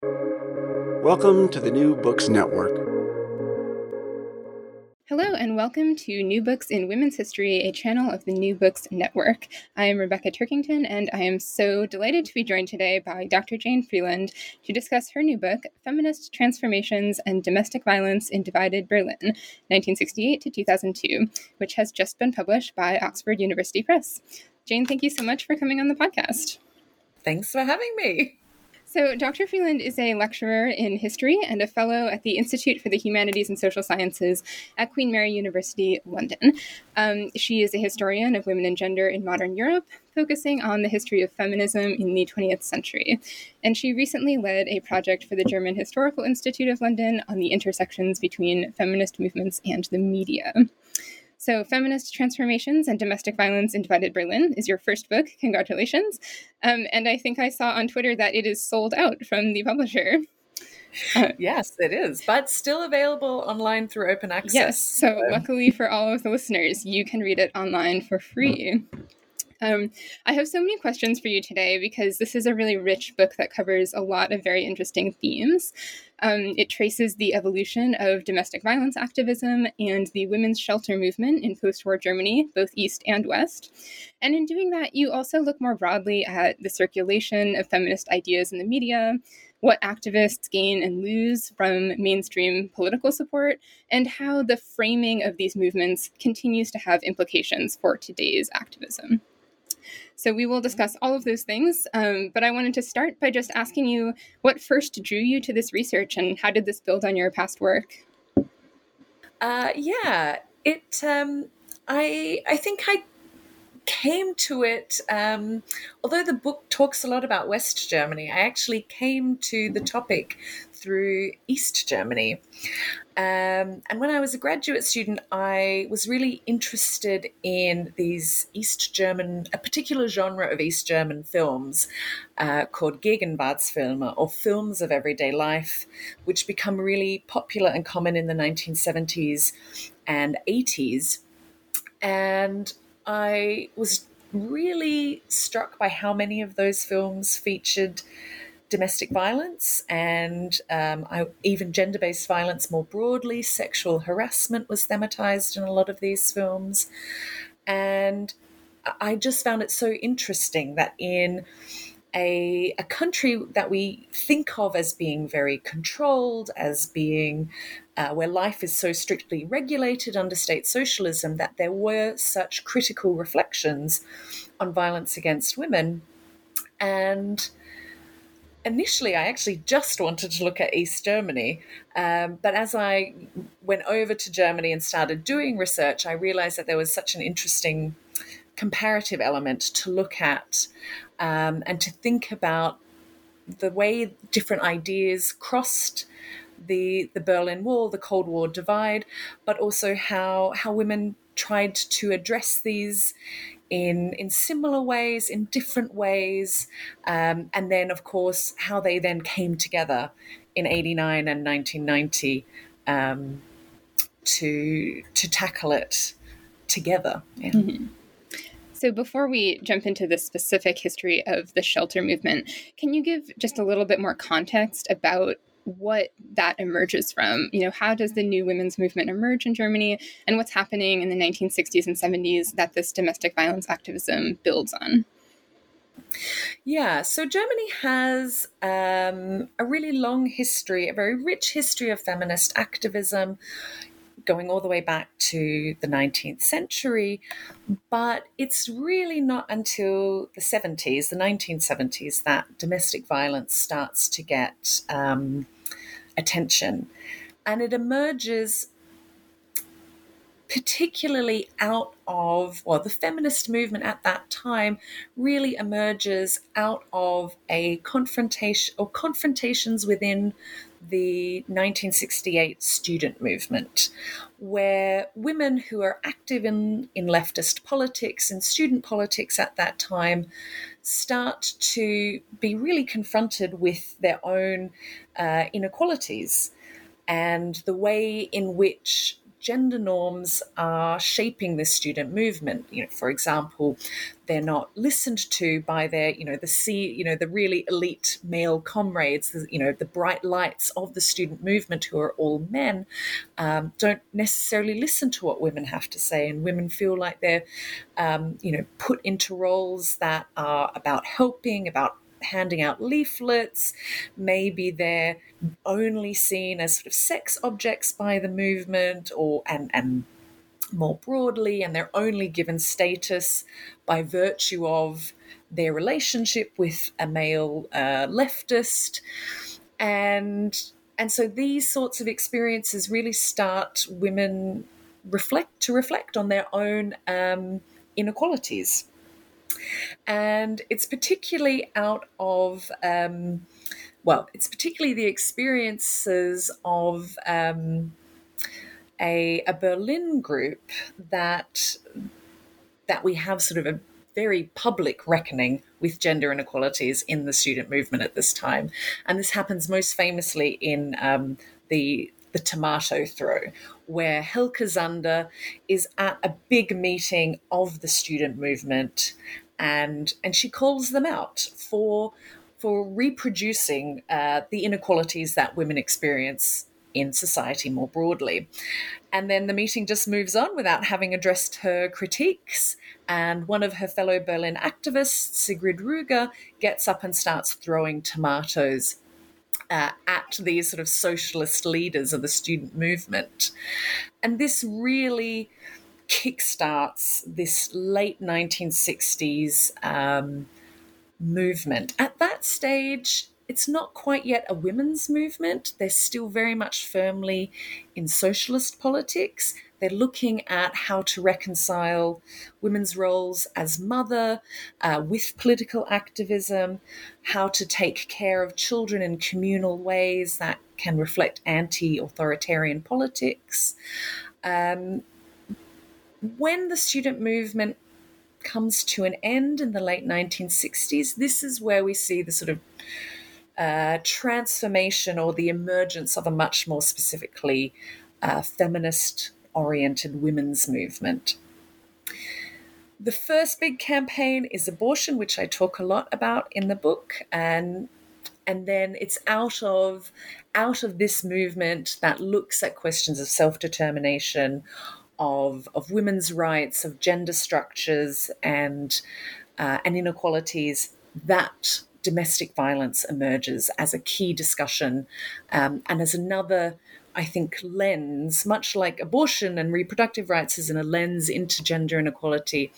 Welcome to the New Books Network. Hello, and welcome to New Books in Women's History, a channel of the New Books Network. I am Rebecca Turkington, and I am so delighted to be joined today by Dr. Jane Freeland to discuss her new book, Feminist Transformations and Domestic Violence in Divided Berlin, 1968 to 2002, which has just been published by Oxford University Press. Jane, thank you so much for coming on the podcast. Thanks for having me. So, Dr. Freeland is a lecturer in history and a fellow at the Institute for the Humanities and Social Sciences at Queen Mary University, London. Um, she is a historian of women and gender in modern Europe, focusing on the history of feminism in the 20th century. And she recently led a project for the German Historical Institute of London on the intersections between feminist movements and the media. So, Feminist Transformations and Domestic Violence in Divided Berlin is your first book. Congratulations. Um, and I think I saw on Twitter that it is sold out from the publisher. Uh, yes, it is, but still available online through open access. Yes, so luckily for all of the listeners, you can read it online for free. Um, I have so many questions for you today because this is a really rich book that covers a lot of very interesting themes. Um, it traces the evolution of domestic violence activism and the women's shelter movement in post war Germany, both East and West. And in doing that, you also look more broadly at the circulation of feminist ideas in the media, what activists gain and lose from mainstream political support, and how the framing of these movements continues to have implications for today's activism. So we will discuss all of those things. Um, but I wanted to start by just asking you what first drew you to this research and how did this build on your past work? Uh, yeah, it. Um, I I think I came to it, um, although the book talks a lot about West Germany, I actually came to the topic through East Germany. Um, and when I was a graduate student, I was really interested in these East German, a particular genre of East German films uh, called Gegenwartsfilme, or films of everyday life, which become really popular and common in the 1970s and 80s. And I was really struck by how many of those films featured domestic violence and um, I, even gender based violence more broadly. Sexual harassment was thematized in a lot of these films. And I just found it so interesting that in a, a country that we think of as being very controlled, as being uh, where life is so strictly regulated under state socialism, that there were such critical reflections on violence against women. And initially I actually just wanted to look at East Germany. Um, but as I went over to Germany and started doing research, I realized that there was such an interesting comparative element to look at um, and to think about the way different ideas crossed the the Berlin Wall, the Cold War divide, but also how how women tried to address these in in similar ways, in different ways, um, and then of course how they then came together in '89 and 1990 um, to to tackle it together. Yeah. Mm-hmm. So, before we jump into the specific history of the shelter movement, can you give just a little bit more context about what that emerges from. You know, how does the new women's movement emerge in Germany and what's happening in the 1960s and 70s that this domestic violence activism builds on? Yeah, so Germany has um, a really long history, a very rich history of feminist activism going all the way back to the 19th century. But it's really not until the 70s, the 1970s, that domestic violence starts to get um, attention. And it emerges particularly out of, well, the feminist movement at that time really emerges out of a confrontation or confrontations within the 1968 student movement, where women who are active in, in leftist politics and student politics at that time start to be really confronted with their own uh, inequalities and the way in which gender norms are shaping this student movement. You know, for example, they're not listened to by their, you know, the C, you know, the really elite male comrades, the, you know, the bright lights of the student movement who are all men, um, don't necessarily listen to what women have to say, and women feel like they're, um, you know, put into roles that are about helping, about handing out leaflets. Maybe they're only seen as sort of sex objects by the movement or and and more broadly, and they're only given status by virtue of their relationship with a male uh, leftist. And and so these sorts of experiences really start women reflect to reflect on their own um, inequalities and it's particularly out of um, well, it's particularly the experiences of um, a, a Berlin group that that we have sort of a very public reckoning with gender inequalities in the student movement at this time, and this happens most famously in um, the the tomato throw, where Helke Sander is at a big meeting of the student movement and and she calls them out for for reproducing uh, the inequalities that women experience in society more broadly. And then the meeting just moves on without having addressed her critiques. And one of her fellow Berlin activists, Sigrid Ruger, gets up and starts throwing tomatoes uh, at these sort of socialist leaders of the student movement. And this really kickstarts this late 1960s um, movement. At that stage, it's not quite yet a women's movement. They're still very much firmly in socialist politics. They're looking at how to reconcile women's roles as mother uh, with political activism, how to take care of children in communal ways that can reflect anti authoritarian politics. Um, when the student movement comes to an end in the late 1960s, this is where we see the sort of uh, transformation or the emergence of a much more specifically uh, feminist oriented women's movement. The first big campaign is abortion, which I talk a lot about in the book, and and then it's out of out of this movement that looks at questions of self determination, of, of women's rights, of gender structures, and, uh, and inequalities, that domestic violence emerges as a key discussion um, and as another, I think, lens, much like abortion and reproductive rights is in a lens into gender inequality.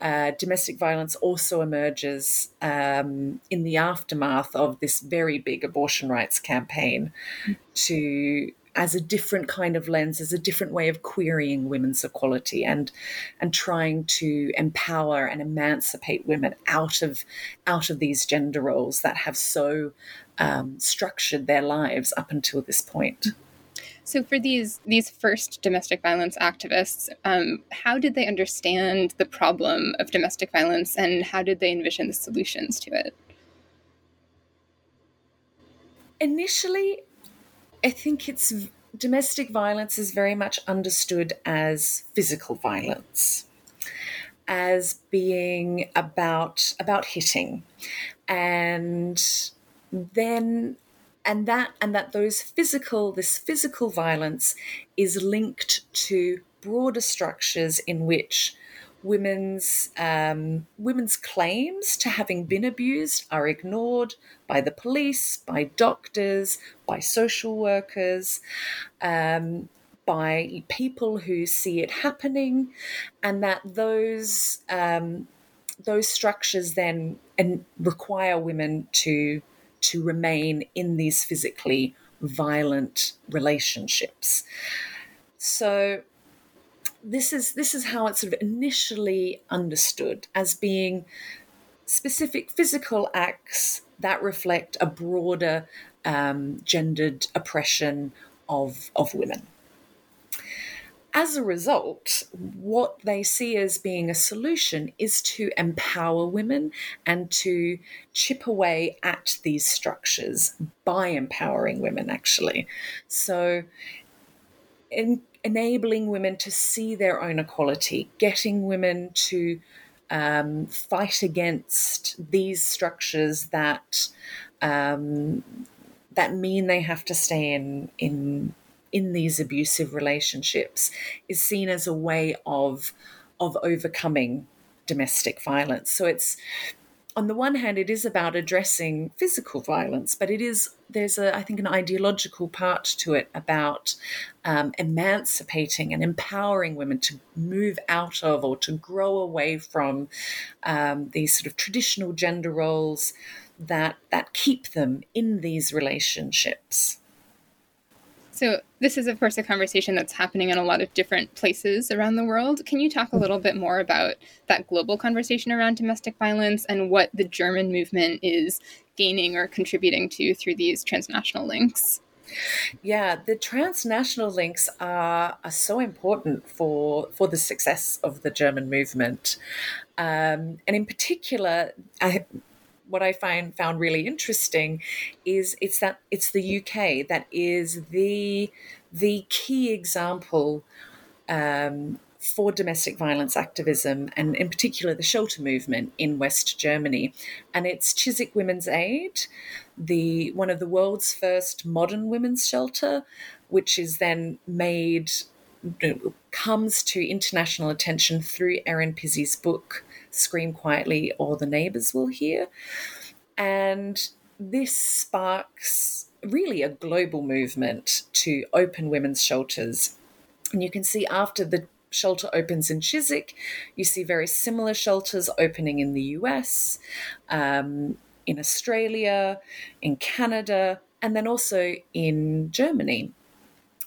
Uh, domestic violence also emerges um, in the aftermath of this very big abortion rights campaign to as a different kind of lens, as a different way of querying women's equality and and trying to empower and emancipate women out of out of these gender roles that have so um, structured their lives up until this point. So, for these these first domestic violence activists, um, how did they understand the problem of domestic violence, and how did they envision the solutions to it? Initially, I think it's domestic violence is very much understood as physical violence, as being about about hitting, and then and that and that those physical this physical violence is linked to broader structures in which women's um, women's claims to having been abused are ignored by the police, by doctors, by social workers, um, by people who see it happening, and that those um, those structures then and require women to to remain in these physically violent relationships. So this is this is how it's sort of initially understood as being specific physical acts that reflect a broader um, gendered oppression of of women. As a result, what they see as being a solution is to empower women and to chip away at these structures by empowering women, actually. So, in enabling women to see their own equality, getting women to um, fight against these structures that um, that mean they have to stay in in in these abusive relationships is seen as a way of of overcoming domestic violence. So it's on the one hand, it is about addressing physical violence, but it is there's a I think an ideological part to it about um, emancipating and empowering women to move out of or to grow away from um, these sort of traditional gender roles that that keep them in these relationships. So, this is, of course, a conversation that's happening in a lot of different places around the world. Can you talk a little bit more about that global conversation around domestic violence and what the German movement is gaining or contributing to through these transnational links? Yeah, the transnational links are, are so important for for the success of the German movement, um, and in particular, I, what I find found really interesting is it's that it's the UK that is the the key example um, for domestic violence activism and in particular the shelter movement in West Germany. And it's Chiswick Women's Aid, the one of the world's first modern women's shelter, which is then made comes to international attention through Erin Pizzey's book Scream Quietly or the Neighbors Will Hear. And this sparks really a global movement to open women's shelters. And you can see after the shelter opens in Chiswick, you see very similar shelters opening in the US, um, in Australia, in Canada, and then also in Germany.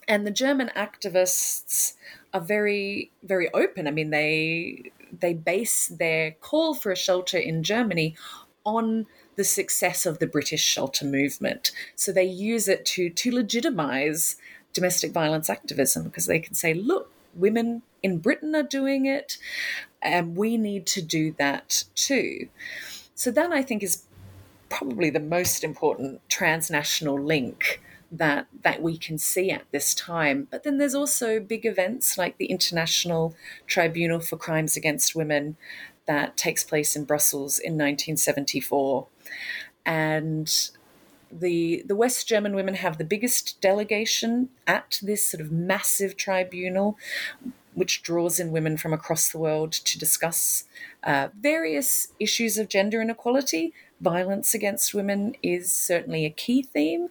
And the German activists are very, very open. I mean, they they base their call for a shelter in Germany on the success of the British shelter movement. So they use it to to legitimize domestic violence activism because they can say, look, women in Britain are doing it, and we need to do that too. So that I think is probably the most important transnational link that that we can see at this time. But then there's also big events like the International Tribunal for Crimes Against Women that takes place in Brussels in 1974. And the the West German women have the biggest delegation at this sort of massive tribunal, which draws in women from across the world to discuss uh, various issues of gender inequality. Violence against women is certainly a key theme,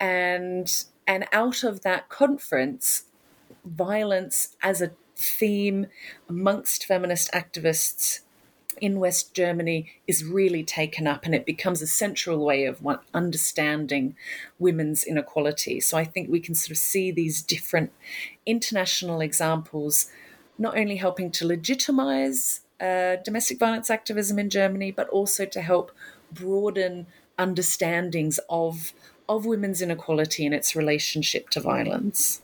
and and out of that conference, violence as a theme amongst feminist activists in West Germany is really taken up and it becomes a central way of understanding women's inequality. So I think we can sort of see these different international examples not only helping to legitimize uh, domestic violence activism in Germany, but also to help broaden understandings of, of women's inequality and its relationship to violence.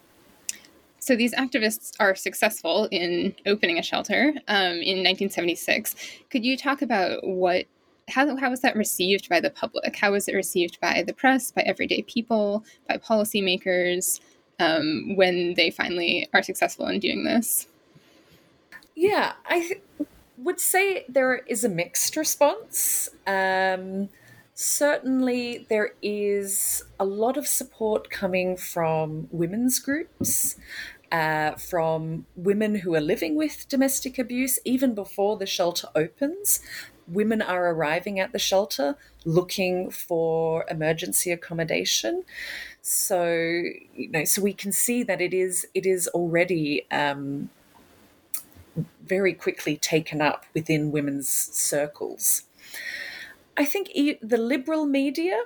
So these activists are successful in opening a shelter um, in 1976. Could you talk about what how, how was that received by the public? How was it received by the press, by everyday people, by policymakers um, when they finally are successful in doing this? Yeah, I th- would say there is a mixed response. Um, certainly, there is a lot of support coming from women's groups uh, from women who are living with domestic abuse even before the shelter opens. Women are arriving at the shelter looking for emergency accommodation. So, you know, so we can see that it is it is already um, very quickly taken up within women's circles. I think the liberal media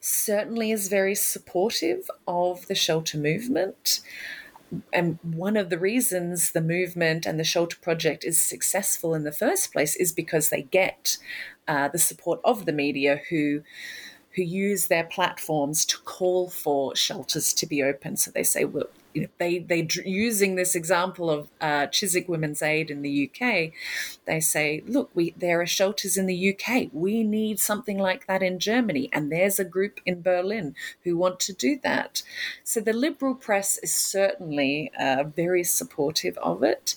certainly is very supportive of the shelter movement. and one of the reasons the movement and the shelter project is successful in the first place is because they get uh, the support of the media who who use their platforms to call for shelters to be open. So they say, well, you know, they they using this example of uh, Chiswick Women's Aid in the UK, they say, look, we there are shelters in the UK. We need something like that in Germany, and there's a group in Berlin who want to do that. So the liberal press is certainly uh, very supportive of it.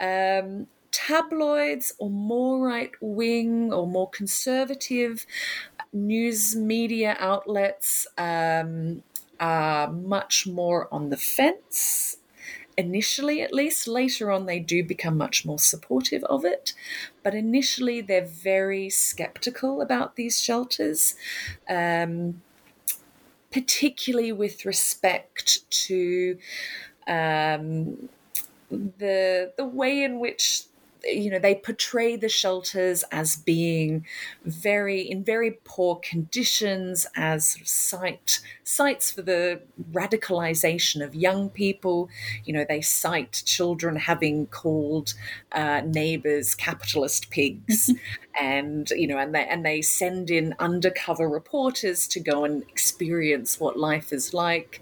Um, tabloids or more right wing or more conservative news media outlets um, are much more on the fence initially at least. Later on they do become much more supportive of it. But initially they're very skeptical about these shelters um, particularly with respect to um, the the way in which you know they portray the shelters as being very in very poor conditions as sort of site sites for the radicalization of young people. You know they cite children having called uh, neighbors capitalist pigs and you know and they and they send in undercover reporters to go and experience what life is like.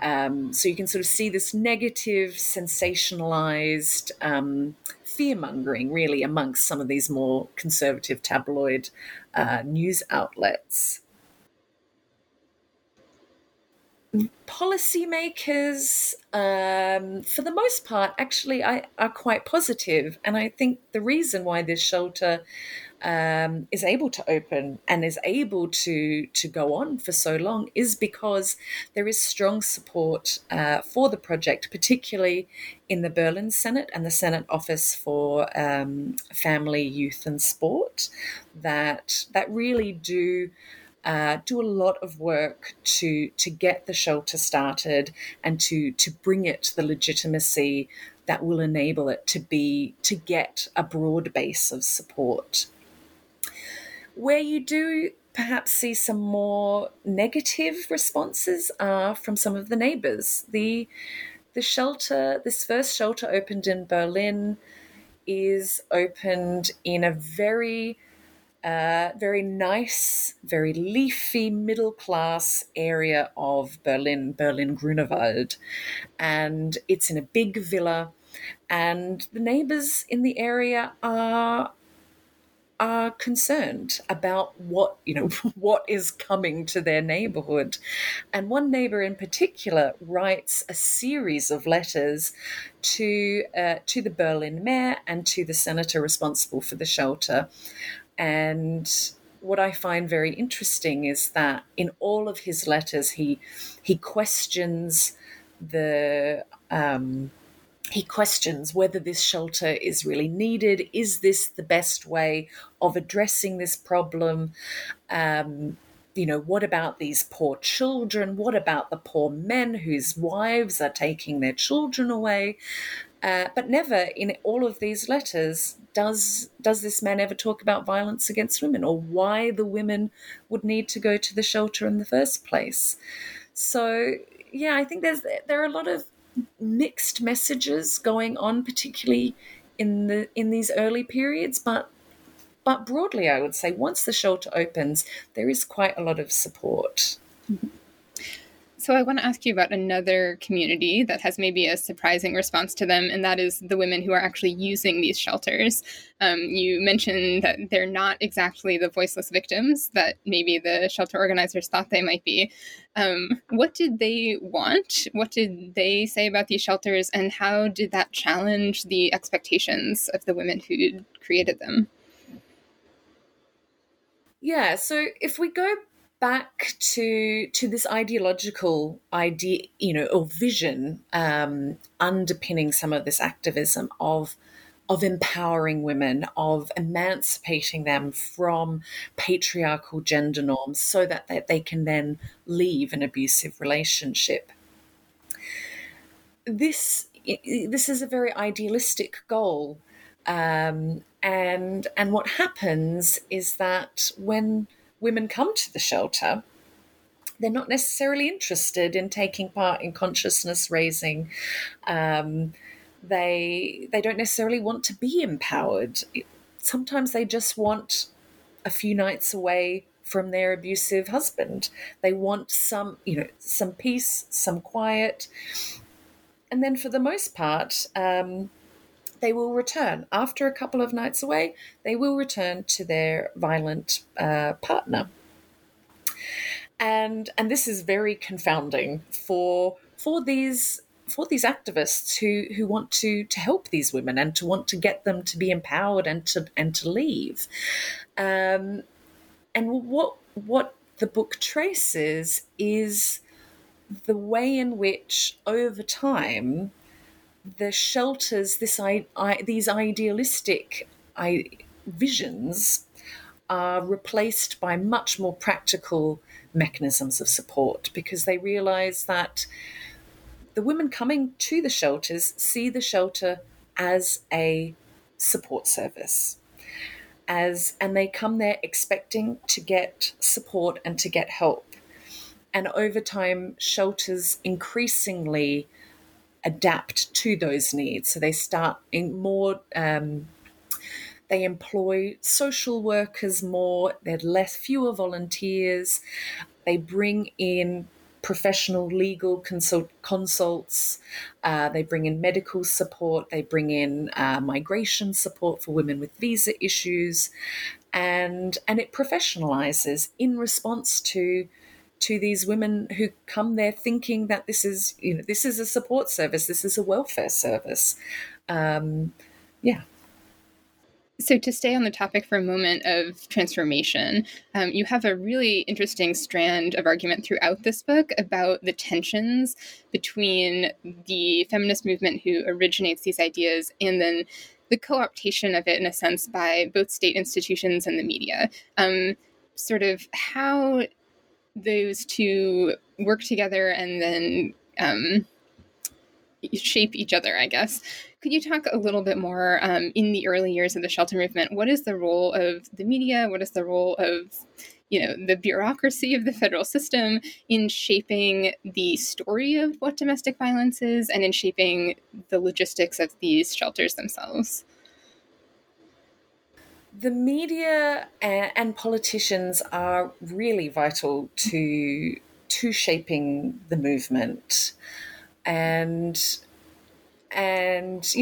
Um, so you can sort of see this negative sensationalized um, fear mongering, really, amongst some of these more conservative tabloid uh, news outlets. Policymakers, um, for the most part, actually I, are quite positive, and I think the reason why this shelter um, is able to open and is able to to go on for so long is because there is strong support uh, for the project, particularly in the Berlin Senate and the Senate Office for um, Family, Youth, and Sport, that that really do. Uh, do a lot of work to to get the shelter started and to to bring it the legitimacy that will enable it to be to get a broad base of support where you do perhaps see some more negative responses are from some of the neighbors. The the shelter, this first shelter opened in Berlin, is opened in a very uh, very nice, very leafy middle class area of Berlin, Berlin Grunewald. And it's in a big villa. And the neighbors in the area are are concerned about what you know what is coming to their neighborhood. And one neighbor in particular writes a series of letters to uh, to the Berlin mayor and to the senator responsible for the shelter. And what I find very interesting is that in all of his letters he he questions the um, he questions whether this shelter is really needed. Is this the best way of addressing this problem? Um, you know, what about these poor children? What about the poor men whose wives are taking their children away? Uh, but never in all of these letters does does this man ever talk about violence against women or why the women would need to go to the shelter in the first place. So yeah, I think there's there are a lot of mixed messages going on, particularly in the in these early periods, but but broadly, I would say once the shelter opens, there is quite a lot of support. Mm-hmm. So I want to ask you about another community that has maybe a surprising response to them, and that is the women who are actually using these shelters. Um, you mentioned that they're not exactly the voiceless victims that maybe the shelter organizers thought they might be. Um, what did they want? What did they say about these shelters, and how did that challenge the expectations of the women who created them? Yeah, so if we go back to to this ideological idea, you know, or vision um, underpinning some of this activism of of empowering women, of emancipating them from patriarchal gender norms, so that they, they can then leave an abusive relationship. This this is a very idealistic goal, um, and and what happens is that when women come to the shelter, they're not necessarily interested in taking part in consciousness raising. Um, they they don't necessarily want to be empowered. Sometimes they just want a few nights away from their abusive husband. They want some, you know, some peace, some quiet, and then for the most part, um, they will return after a couple of nights away. They will return to their violent uh, partner, and and this is very confounding for for these for these activists who who want to to help these women and to want to get them to be empowered and to and to leave. Um, and what what the book traces is the way in which over time the shelters this I, I, these idealistic I, visions are replaced by much more practical mechanisms of support because they realize that the women coming to the shelters see the shelter as a support service as and they come there expecting to get support and to get help. And over time shelters increasingly adapt to those needs so they start in more um, they employ social workers more there's less fewer volunteers they bring in professional legal consult, consults. Uh, they bring in medical support. They bring in uh, migration support for women with visa issues, and and it professionalizes in response to to these women who come there thinking that this is you know this is a support service, this is a welfare service. Um, yeah. So, to stay on the topic for a moment of transformation, um, you have a really interesting strand of argument throughout this book about the tensions between the feminist movement who originates these ideas and then the co optation of it, in a sense, by both state institutions and the media. Um, sort of how those two work together and then um, shape each other, I guess. Could you talk a little bit more um, in the early years of the shelter movement? What is the role of the media? What is the role of you know the bureaucracy of the federal system in shaping the story of what domestic violence is and in shaping the logistics of these shelters themselves? The media and politicians are really vital to to shaping the movement, and and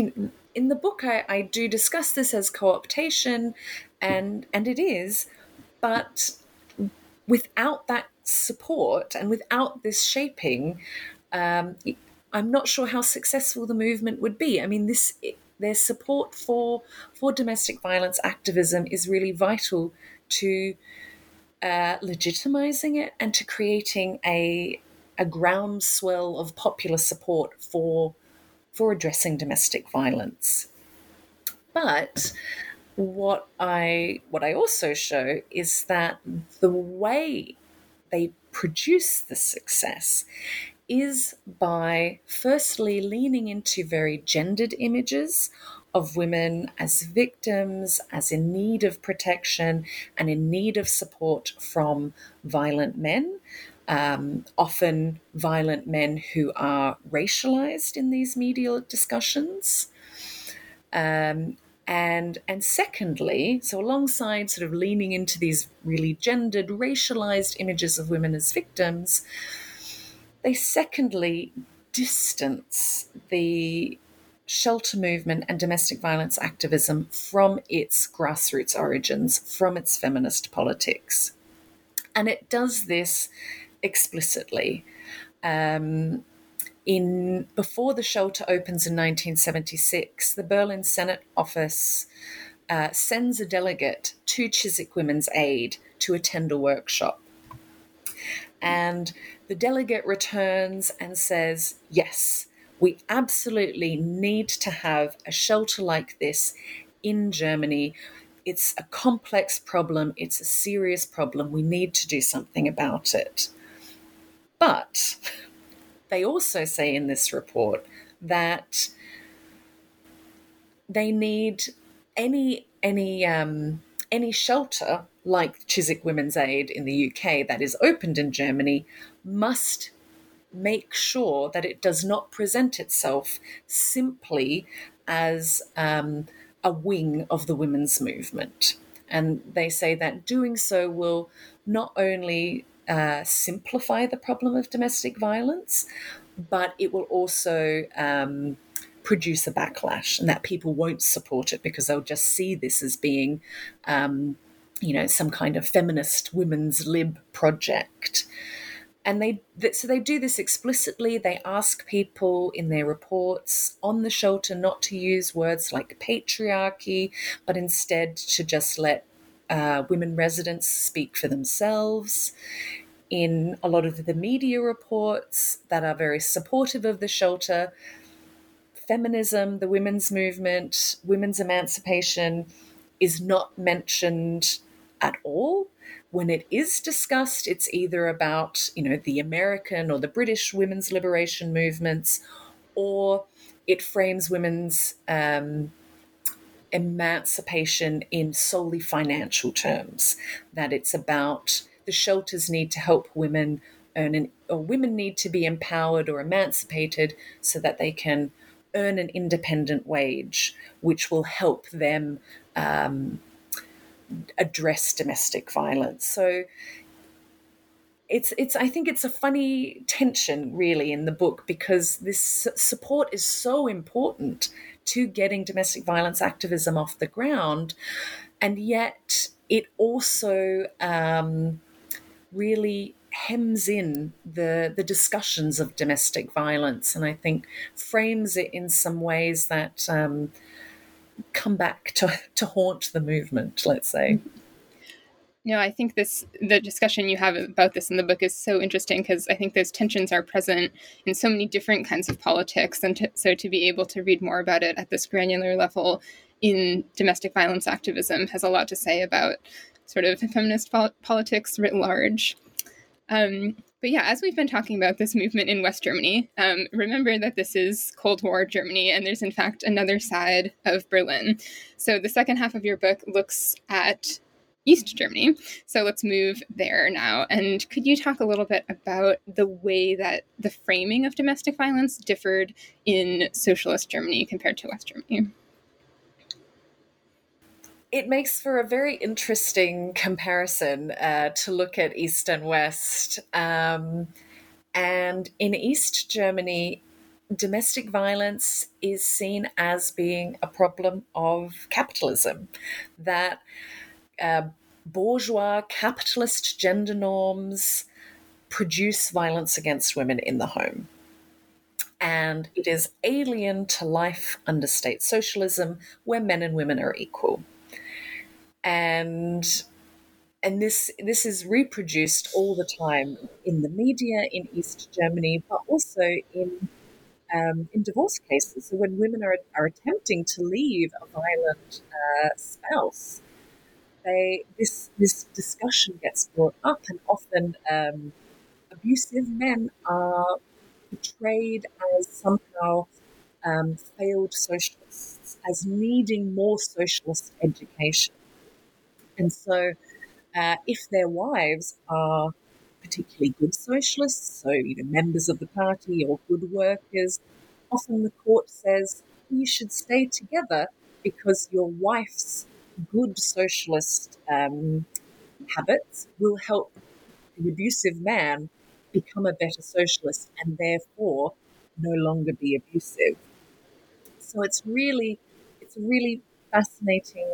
in the book I, I do discuss this as co-optation and and it is but without that support and without this shaping um, i'm not sure how successful the movement would be. I mean this their support for for domestic violence activism is really vital to uh, legitimizing it and to creating a a groundswell of popular support for for addressing domestic violence. But what I what I also show is that the way they produce the success is by firstly leaning into very gendered images of women as victims, as in need of protection and in need of support from violent men, um, often violent men who are racialized in these media discussions. Um, and and secondly, so alongside sort of leaning into these really gendered, racialized images of women as victims, they secondly distance the shelter movement and domestic violence activism from its grassroots origins, from its feminist politics. And it does this explicitly. Um, in before the shelter opens in 1976, the Berlin Senate office uh, sends a delegate to Chiswick Women's Aid to attend a workshop. And the delegate returns and says, Yes, we absolutely need to have a shelter like this in Germany. It's a complex problem, it's a serious problem. We need to do something about it. But they also say in this report that they need any any um, any shelter like Chiswick Women's Aid in the UK that is opened in Germany must make sure that it does not present itself simply as um, a wing of the women's movement. And they say that doing so will not only uh, simplify the problem of domestic violence, but it will also um, produce a backlash and that people won't support it because they'll just see this as being, um, you know, some kind of feminist women's lib project and they so they do this explicitly. They ask people in their reports on the shelter not to use words like patriarchy but instead to just let uh, women residents speak for themselves. In a lot of the media reports that are very supportive of the shelter feminism the women's movement women's emancipation is not mentioned at all when it is discussed, it's either about, you know, the American or the British women's liberation movements, or it frames women's um, emancipation in solely financial terms. That it's about the shelters need to help women earn an, or women need to be empowered or emancipated so that they can earn an independent wage, which will help them um, address domestic violence. So it's it's I think it's a funny tension really in the book because this support is so important to getting domestic violence activism off the ground, and yet it also um, really hems in the the discussions of domestic violence, and I think frames it in some ways that. Um, come back to, to haunt the movement, let's say. No, I think this the discussion you have about this in the book is so interesting because I think those tensions are present in so many different kinds of politics, and to, so to be able to read more about it at this granular level in domestic violence activism has a lot to say about sort of feminist pol- politics writ large. Um, but yeah, as we've been talking about this movement in West Germany, um, remember that this is Cold War Germany, and there's in fact another side of Berlin. So the second half of your book looks at East Germany. So let's move there now. And could you talk a little bit about the way that the framing of domestic violence differed in socialist Germany compared to West Germany? It makes for a very interesting comparison uh, to look at East and West. Um, and in East Germany, domestic violence is seen as being a problem of capitalism, that uh, bourgeois capitalist gender norms produce violence against women in the home. And it is alien to life under state socialism, where men and women are equal and and this this is reproduced all the time in the media in East Germany, but also in um, in divorce cases. So when women are, are attempting to leave a violent uh, spouse, they this this discussion gets brought up, and often um, abusive men are portrayed as somehow um, failed socialists, as needing more socialist education. And so, uh, if their wives are particularly good socialists, so you know members of the party or good workers, often the court says you should stay together because your wife's good socialist um, habits will help the abusive man become a better socialist and therefore no longer be abusive. So it's really, it's a really fascinating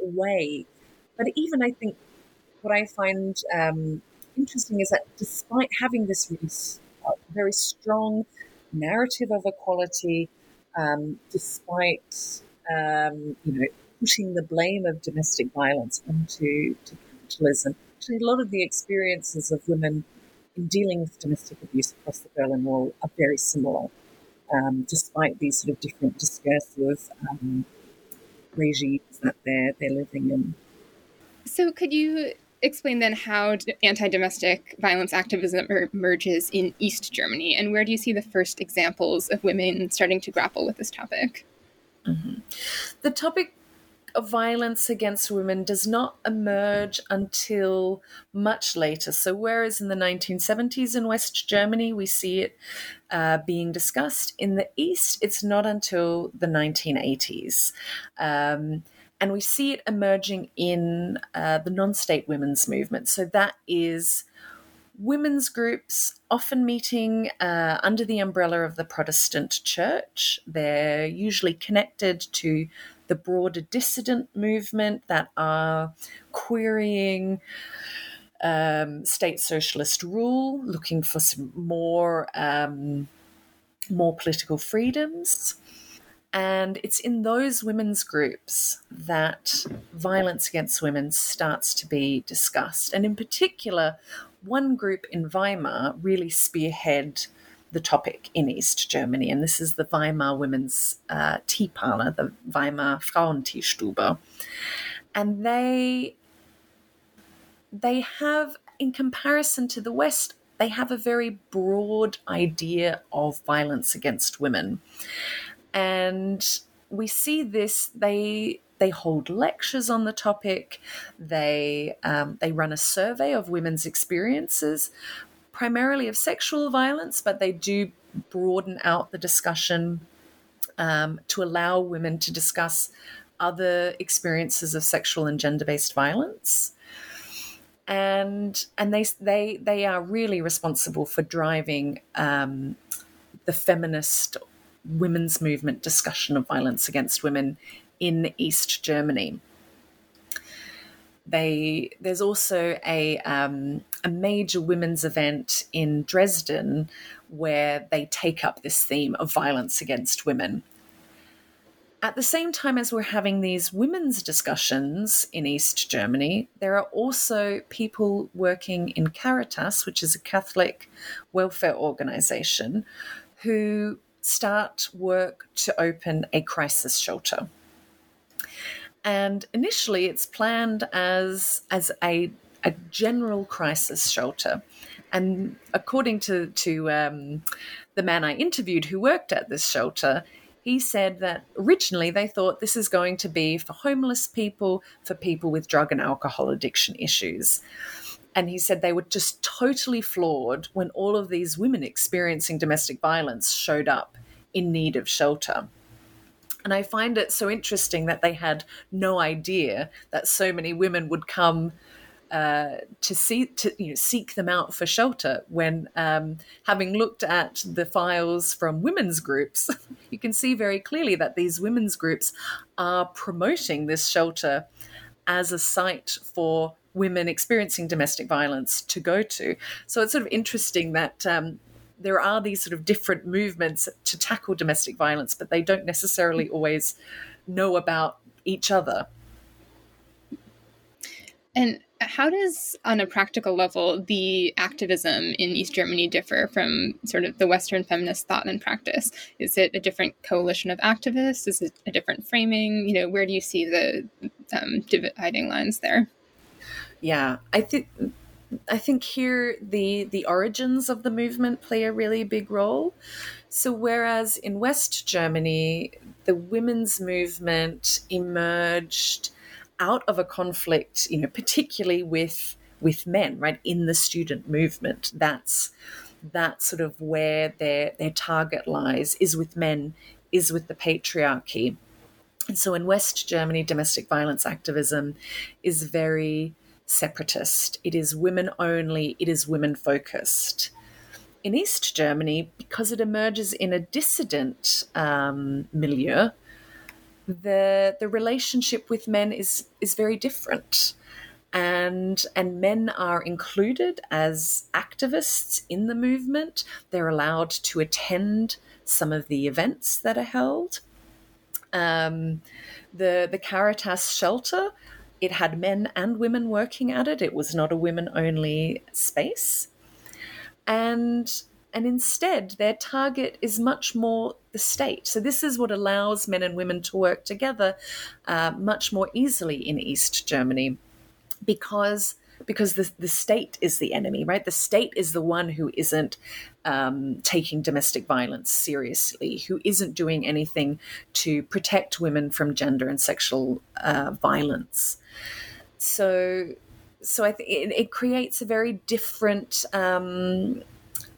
way but even I think what I find um, interesting is that despite having this really uh, very strong narrative of equality, um, despite um, you know putting the blame of domestic violence onto to capitalism, actually a lot of the experiences of women in dealing with domestic abuse across the Berlin Wall are very similar, um, despite these sort of different discursive um, regimes that they're they're living in. So, could you explain then how anti domestic violence activism emerges in East Germany, and where do you see the first examples of women starting to grapple with this topic? Mm-hmm. The topic of violence against women does not emerge until much later. So, whereas in the 1970s in West Germany we see it uh, being discussed, in the East it's not until the 1980s. Um, and we see it emerging in uh, the non state women's movement. So, that is women's groups often meeting uh, under the umbrella of the Protestant Church. They're usually connected to the broader dissident movement that are querying um, state socialist rule, looking for some more um, more political freedoms. And it's in those women's groups that violence against women starts to be discussed. And in particular, one group in Weimar really spearhead the topic in East Germany, and this is the Weimar Women's uh, Tea Parlor, the Weimar Frauenteestube, and they they have, in comparison to the West, they have a very broad idea of violence against women, and we see this they they hold lectures on the topic. They um, they run a survey of women's experiences, primarily of sexual violence, but they do broaden out the discussion um, to allow women to discuss other experiences of sexual and gender based violence. And and they they they are really responsible for driving um, the feminist women's movement discussion of violence against women in East Germany. They, there's also a, um, a major women's event in Dresden where they take up this theme of violence against women. At the same time as we're having these women's discussions in East Germany, there are also people working in Caritas, which is a Catholic welfare organization, who start work to open a crisis shelter and initially it's planned as as a a general crisis shelter. And according to to um, the man I interviewed who worked at this shelter, he said that originally they thought this is going to be for homeless people, for people with drug and alcohol addiction issues. And he said they were just totally floored when all of these women experiencing domestic violence showed up in need of shelter. And I find it so interesting that they had no idea that so many women would come uh, to see to you know, seek them out for shelter. When um, having looked at the files from women's groups, you can see very clearly that these women's groups are promoting this shelter as a site for women experiencing domestic violence to go to. So it's sort of interesting that um, there are these sort of different movements to tackle domestic violence, but they don't necessarily always know about each other. And how does, on a practical level, the activism in East Germany differ from sort of the Western feminist thought and practice? Is it a different coalition of activists? Is it a different framing? You know, where do you see the um, dividing lines there? Yeah, I think I think here the the origins of the movement play a really big role. So whereas in West Germany the women's movement emerged out of a conflict, you know, particularly with with men, right, in the student movement. That's that's sort of where their their target lies is with men, is with the patriarchy. And so in West Germany, domestic violence activism is very separatist, it is women only, it is women focused. In East Germany, because it emerges in a dissident um, milieu, the the relationship with men is is very different. And and men are included as activists in the movement. They're allowed to attend some of the events that are held. Um, the the caritas shelter it had men and women working at it. It was not a women only space. And and instead their target is much more the state. So this is what allows men and women to work together uh, much more easily in East Germany, because because the, the state is the enemy, right? The state is the one who isn't um, taking domestic violence seriously, who isn't doing anything to protect women from gender and sexual uh, violence. So, so I think it, it, creates a very different um,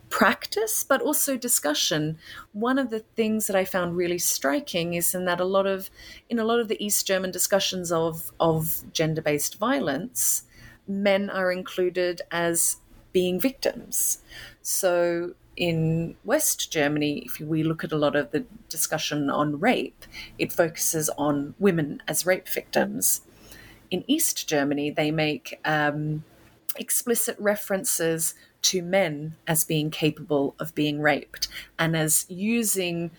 practice, but also discussion. One of the things that I found really striking is in that a lot of in a lot of the East German discussions of of gender based violence, men are included as being victims. So in West Germany, if we look at a lot of the discussion on rape, it focuses on women as rape victims. In East Germany, they make um, explicit references to men as being capable of being raped and as using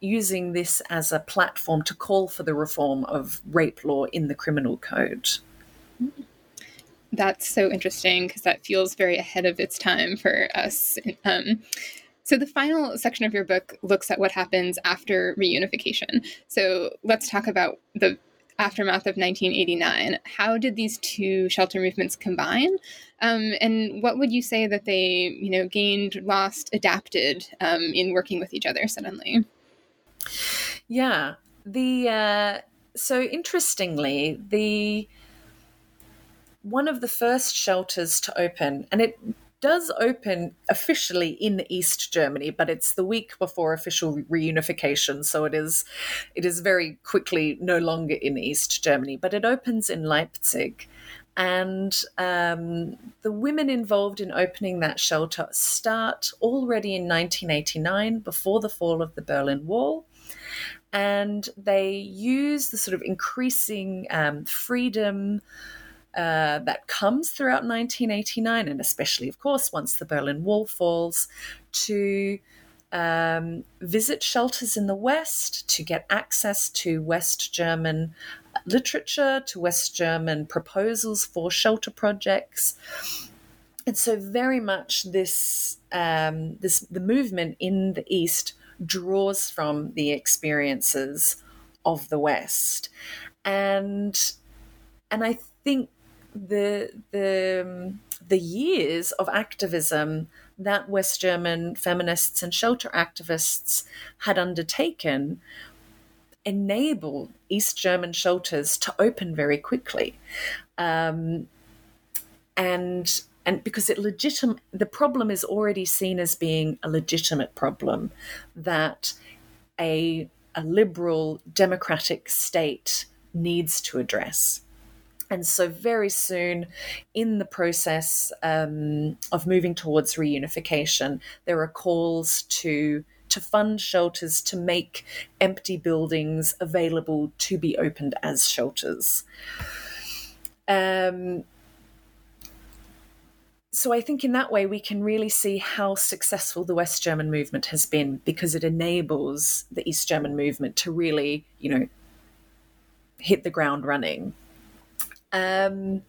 using this as a platform to call for the reform of rape law in the criminal code. That's so interesting because that feels very ahead of its time for us. Um, so, the final section of your book looks at what happens after reunification. So, let's talk about the aftermath of 1989. How did these two shelter movements combine? Um, and what would you say that they, you know, gained, lost, adapted um, in working with each other suddenly? Yeah, the uh, so interestingly, the one of the first shelters to open, and it does open officially in East Germany, but it's the week before official reunification, so it is it is very quickly no longer in East Germany. But it opens in Leipzig, and um, the women involved in opening that shelter start already in 1989, before the fall of the Berlin Wall. And they use the sort of increasing um, freedom, uh, that comes throughout 1989, and especially, of course, once the Berlin Wall falls, to um, visit shelters in the West, to get access to West German literature, to West German proposals for shelter projects. And so, very much this um, this the movement in the East draws from the experiences of the West, and and I think the the um, the years of activism that West German feminists and shelter activists had undertaken enabled East German shelters to open very quickly, um, and and because it legitimate the problem is already seen as being a legitimate problem that a a liberal democratic state needs to address. And so, very soon in the process um, of moving towards reunification, there are calls to to fund shelters to make empty buildings available to be opened as shelters. Um, so I think in that way we can really see how successful the West German movement has been because it enables the East German movement to really, you know, hit the ground running. Um,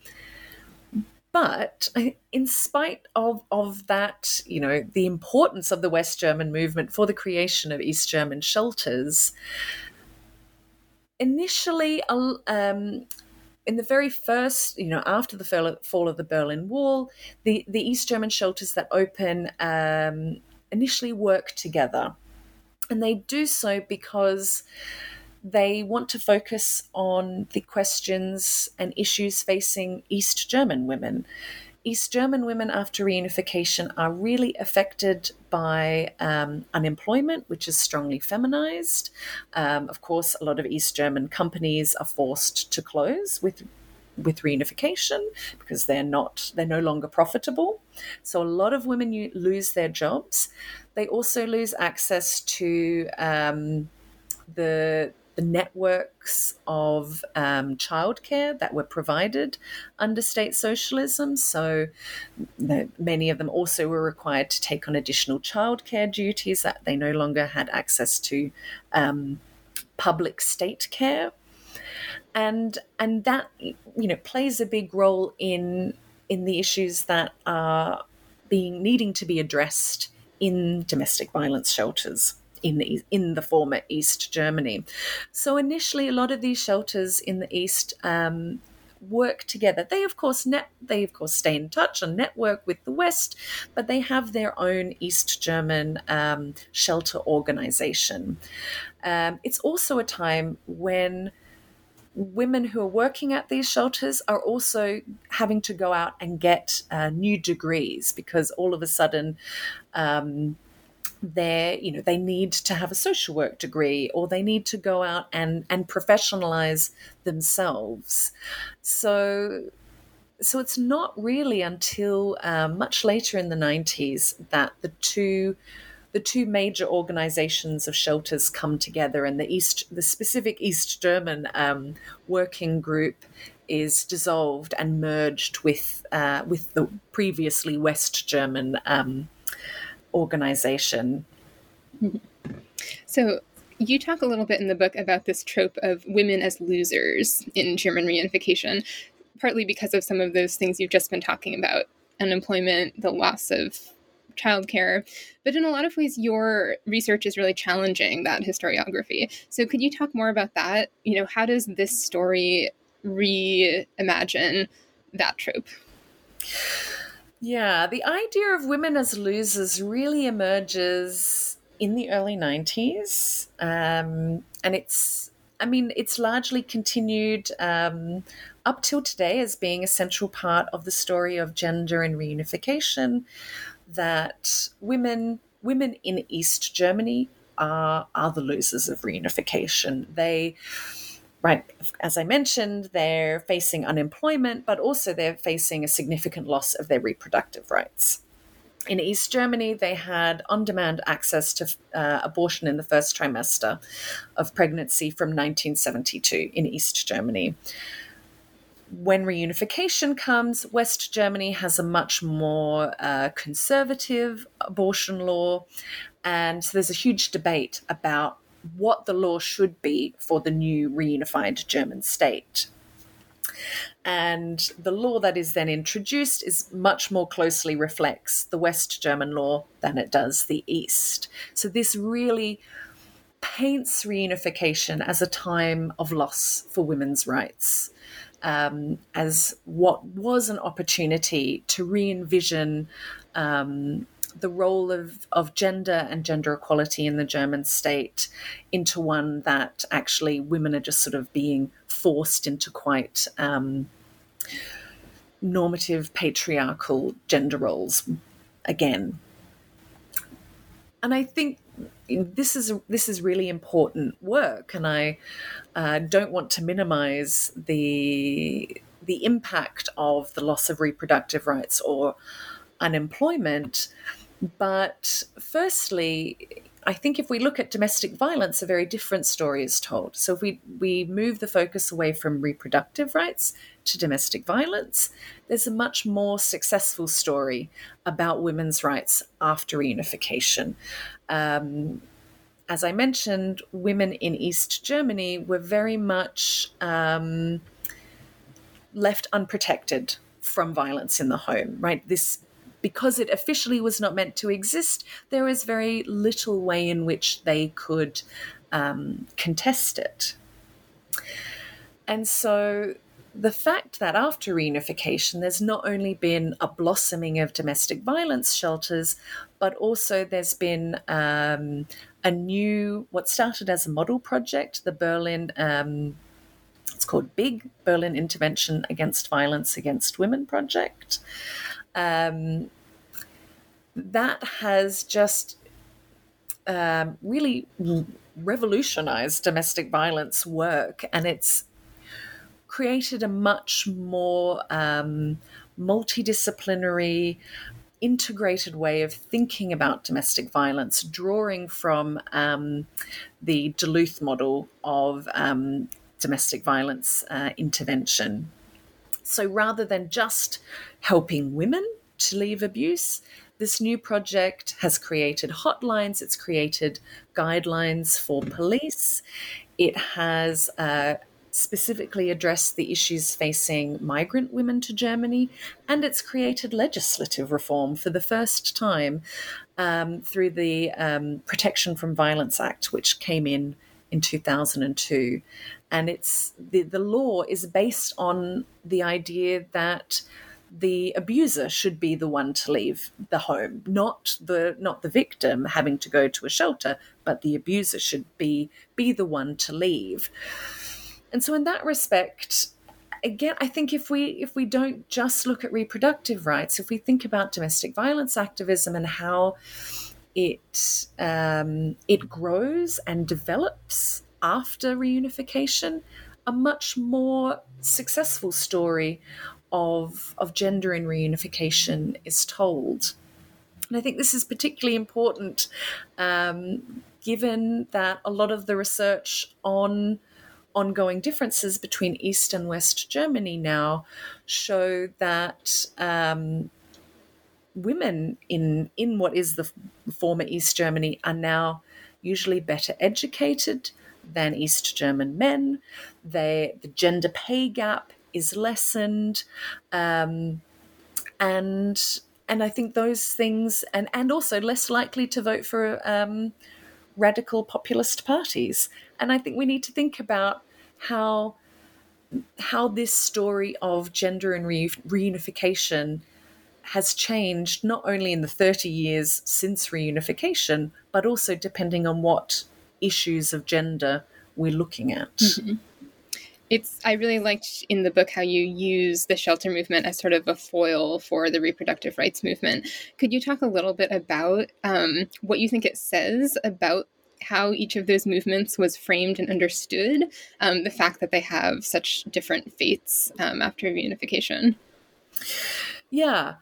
but in spite of, of that, you know, the importance of the West German movement for the creation of East German shelters, initially, um, in the very first, you know, after the fall of the Berlin Wall, the, the East German shelters that open um, initially work together. And they do so because they want to focus on the questions and issues facing East German women. East German women after reunification are really affected by um, unemployment, which is strongly feminized. Um, of course, a lot of East German companies are forced to close with with reunification because they're not they're no longer profitable. So a lot of women lose their jobs. They also lose access to um, the the networks of um, childcare that were provided under state socialism. So many of them also were required to take on additional childcare duties that they no longer had access to um, public state care. And and that you know plays a big role in in the issues that are being needing to be addressed in domestic violence shelters in the, in the former East Germany. So initially, a lot of these shelters in the East um, work together. They of course net they of course stay in touch and network with the West, but they have their own East German um, shelter organization. Um, it's also a time when women who are working at these shelters are also having to go out and get uh, new degrees because all of a sudden um, they you know they need to have a social work degree or they need to go out and and professionalize themselves. So so it's not really until um, much later in the 90s that the two the two major organizations of shelters come together, and the East, the specific East German um, working group is dissolved and merged with uh, with the previously West German um, organization. So you talk a little bit in the book about this trope of women as losers in German reunification, partly because of some of those things you've just been talking about unemployment, the loss of childcare. But in a lot of ways, your research is really challenging that historiography. So could you talk more about that? You know, how does this story reimagine that trope? Yeah, the idea of women as losers really emerges in the early 90s. Um, and it's, I mean, it's largely continued um, up till today as being a central part of the story of gender and reunification that women women in East Germany are are the losers of reunification. They right as I mentioned, they're facing unemployment, but also they're facing a significant loss of their reproductive rights. In East Germany, they had on demand access to uh, abortion in the first trimester of pregnancy from 1972 in East Germany when reunification comes, West Germany has a much more uh, conservative abortion law. And so there's a huge debate about what the law should be for the new reunified German state. And the law that is then introduced is much more closely reflects the West German law than it does the East. So this really paints reunification as a time of loss for women's rights um, as what was an opportunity to re envision um, the role of, of gender and gender equality in the German state into one that actually women are just sort of being forced into quite um, normative patriarchal gender roles again. And I think this is this is really important work, and I uh, don't want to minimize the the impact of the loss of reproductive rights or unemployment. But firstly, I think if we look at domestic violence, a very different story is told. So if we, we move the focus away from reproductive rights to domestic violence, there's a much more successful story about women's rights after reunification. Um, as I mentioned, women in East Germany were very much um, left unprotected from violence in the home, right? This because it officially was not meant to exist, there is very little way in which they could um, contest it. And so the fact that after reunification, there's not only been a blossoming of domestic violence shelters, but also there's been um, a new, what started as a model project, the Berlin. Um, it's called Big Berlin Intervention Against Violence Against Women project. Um, that has just um, really revolutionized domestic violence work and it's created a much more um, multidisciplinary integrated way of thinking about domestic violence, drawing from um, the Duluth model of um, domestic violence uh, intervention. So rather than just helping women to leave abuse, this new project has created hotlines, it's created guidelines for police, it has uh, specifically addressed the issues facing migrant women to Germany, and it's created legislative reform for the first time um, through the um, Protection from Violence Act, which came in in 2002. And it's the, the law is based on the idea that the abuser should be the one to leave the home, not the not the victim having to go to a shelter, but the abuser should be be the one to leave. And so in that respect, again, I think if we if we don't just look at reproductive rights, if we think about domestic violence activism and how it um, it grows and develops after reunification, a much more successful story of of gender in reunification is told. And I think this is particularly important um, given that a lot of the research on ongoing differences between East and West Germany now show that um, women in in what is the former East Germany are now usually better educated than East German men. They the gender pay gap is lessened, um, and and I think those things and and also less likely to vote for um, radical populist parties. And I think we need to think about how how this story of gender and re- reunification has changed not only in the 30 years since reunification, but also depending on what issues of gender we're looking at. Mm-hmm. It's I really liked in the book how you use the shelter movement as sort of a foil for the reproductive rights movement. Could you talk a little bit about um, what you think it says about how each of those movements was framed and understood? Um, the fact that they have such different fates um, after reunification. Yeah,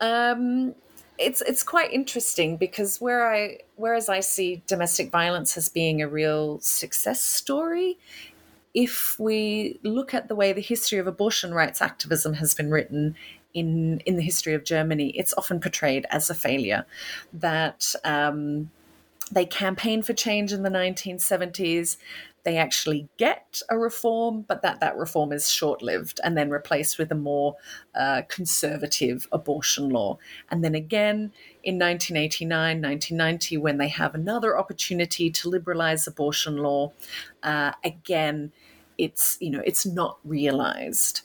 um, it's it's quite interesting because where I whereas I see domestic violence as being a real success story, if we look at the way the history of abortion rights activism has been written in in the history of Germany, it's often portrayed as a failure. That um, they campaigned for change in the 1970s they actually get a reform, but that that reform is short lived and then replaced with a more uh, conservative abortion law. And then again in 1989, 1990, when they have another opportunity to liberalize abortion law, uh, again, it's you know it's not realized.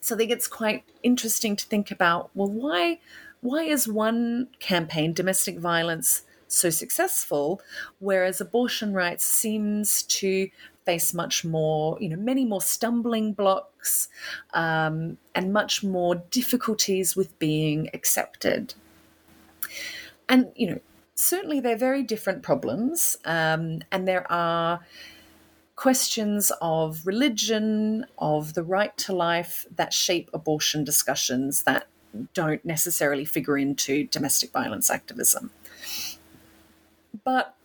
So I think it's quite interesting to think about. Well, why why is one campaign domestic violence so successful, whereas abortion rights seems to face much more, you know, many more stumbling blocks um, and much more difficulties with being accepted. And, you know, certainly they're very different problems, um, and there are questions of religion, of the right to life that shape abortion discussions that don't necessarily figure into domestic violence activism. But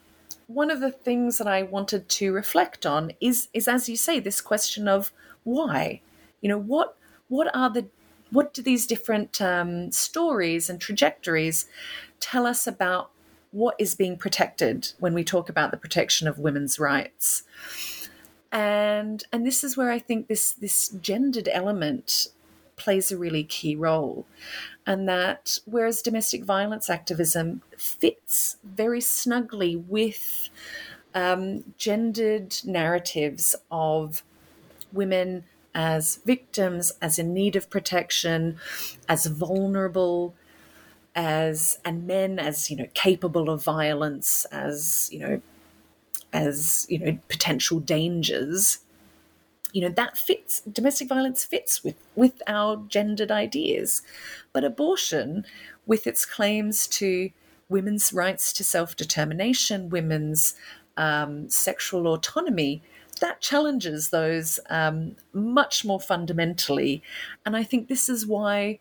one of the things that I wanted to reflect on is is as you say this question of why. You know what what are the what do these different um, stories and trajectories tell us about what is being protected when we talk about the protection of women's rights? And and this is where I think this this gendered element plays a really key role. And that whereas domestic violence activism fits very snugly with um, gendered narratives of women as victims, as in need of protection, as vulnerable, as and men as you know capable of violence, as you know, as you know potential dangers you know that fits domestic violence fits with with our gendered ideas. But abortion with its claims to women's rights to self-determination women's um, sexual autonomy that challenges those um, much more fundamentally. And i think this is why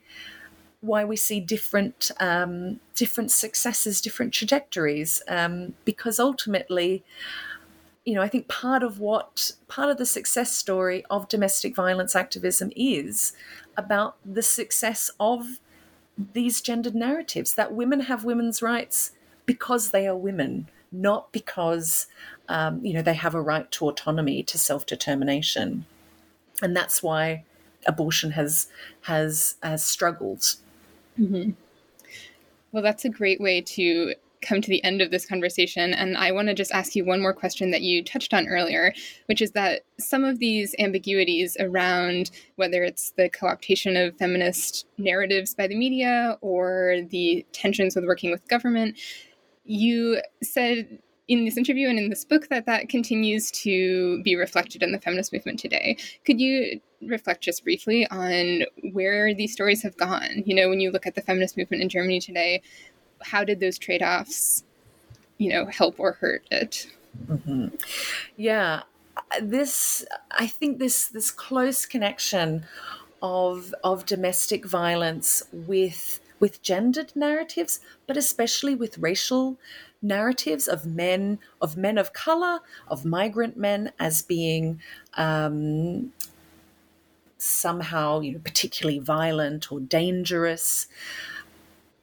why we see different um, different successes different trajectories um, because ultimately you know, I think part of what part of the success story of domestic violence activism is about the success of these gendered narratives that women have women's rights because they are women, not because um, you know they have a right to autonomy, to self determination, and that's why abortion has has has struggled. Mm-hmm. Well, that's a great way to come to the end of this conversation, and I want to just ask you one more question that you touched on earlier, which is that some of these ambiguities around whether it's the co optation of feminist narratives by the media or the tensions with working with government, you said in this interview and in this book that that continues to be reflected in the feminist movement today. Could you reflect just briefly on where these stories have gone? You know, when you look at the feminist movement in Germany today, how did those trade offs, you know, help or hurt it? Mm-hmm. Yeah, this I think this this close connection of of domestic violence with with gendered narratives, but especially with racial narratives of men, of men of color, of migrant men as being um, somehow, you know, particularly violent or dangerous.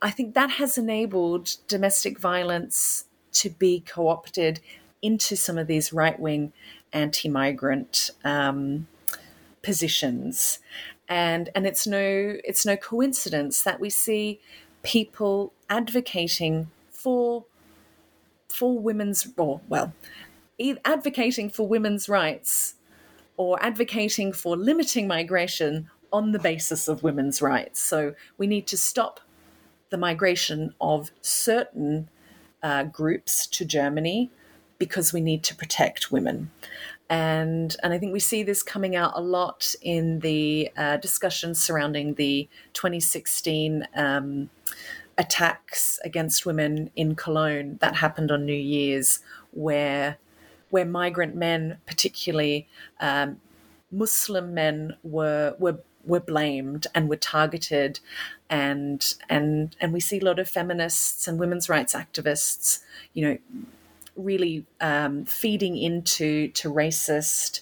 I think that has enabled domestic violence to be co opted into some of these right wing anti migrant um, positions. And, and it's no it's no coincidence that we see people advocating for for women's, or well, advocating for women's rights or advocating for limiting migration on the basis of women's rights. So we need to stop the migration of certain uh, groups to Germany because we need to protect women. And, and I think we see this coming out a lot in the uh, discussions surrounding the 2016 um, attacks against women in Cologne that happened on New Year's, where where migrant men, particularly um, Muslim men, were were were blamed and were targeted, and and and we see a lot of feminists and women's rights activists, you know, really um, feeding into to racist,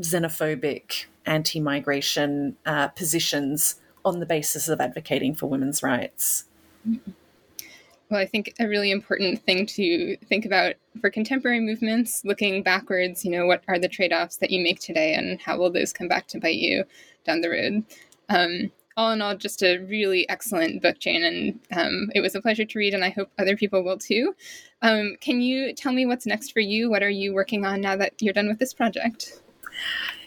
xenophobic, anti-migration uh, positions on the basis of advocating for women's rights. Well, I think a really important thing to think about for contemporary movements, looking backwards, you know, what are the trade offs that you make today and how will those come back to bite you down the road? Um, all in all, just a really excellent book, Jane, and um, it was a pleasure to read, and I hope other people will too. Um, can you tell me what's next for you? What are you working on now that you're done with this project?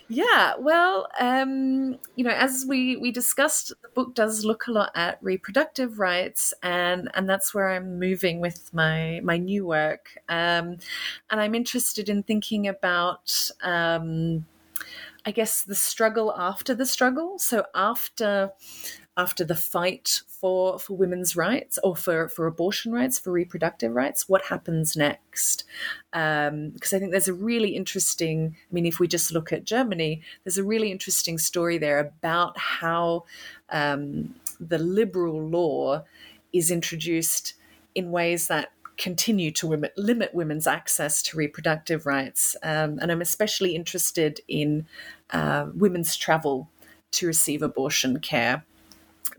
Yeah, well, um, you know, as we we discussed, the book does look a lot at reproductive rights, and and that's where I'm moving with my my new work, um, and I'm interested in thinking about. Um, I guess the struggle after the struggle. So after after the fight for for women's rights or for for abortion rights, for reproductive rights, what happens next? Because um, I think there's a really interesting. I mean, if we just look at Germany, there's a really interesting story there about how um, the liberal law is introduced in ways that continue to limit women's access to reproductive rights. Um, and I'm especially interested in uh, women's travel to receive abortion care,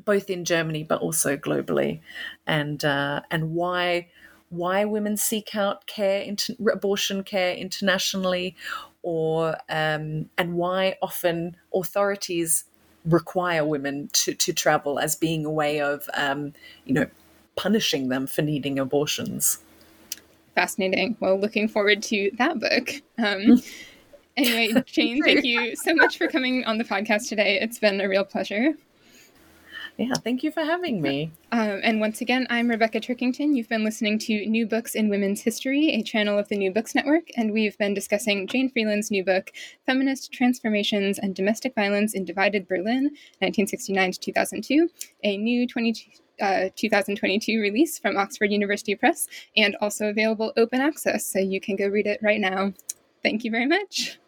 both in Germany but also globally, and uh, and why why women seek out care, inter- abortion care internationally, or um, and why often authorities require women to, to travel as being a way of um, you know punishing them for needing abortions. Fascinating. Well, looking forward to that book. Um, anyway, Jane, thank you so much for coming on the podcast today. It's been a real pleasure. Yeah, thank you for having me. Um, and once again, I'm Rebecca Turkington. You've been listening to New Books in Women's History, a channel of the New Books Network, and we've been discussing Jane Freeland's new book, Feminist Transformations and Domestic Violence in Divided Berlin, 1969 to 2002, a new 22 uh, 2022 release from Oxford University Press and also available open access, so you can go read it right now. Thank you very much.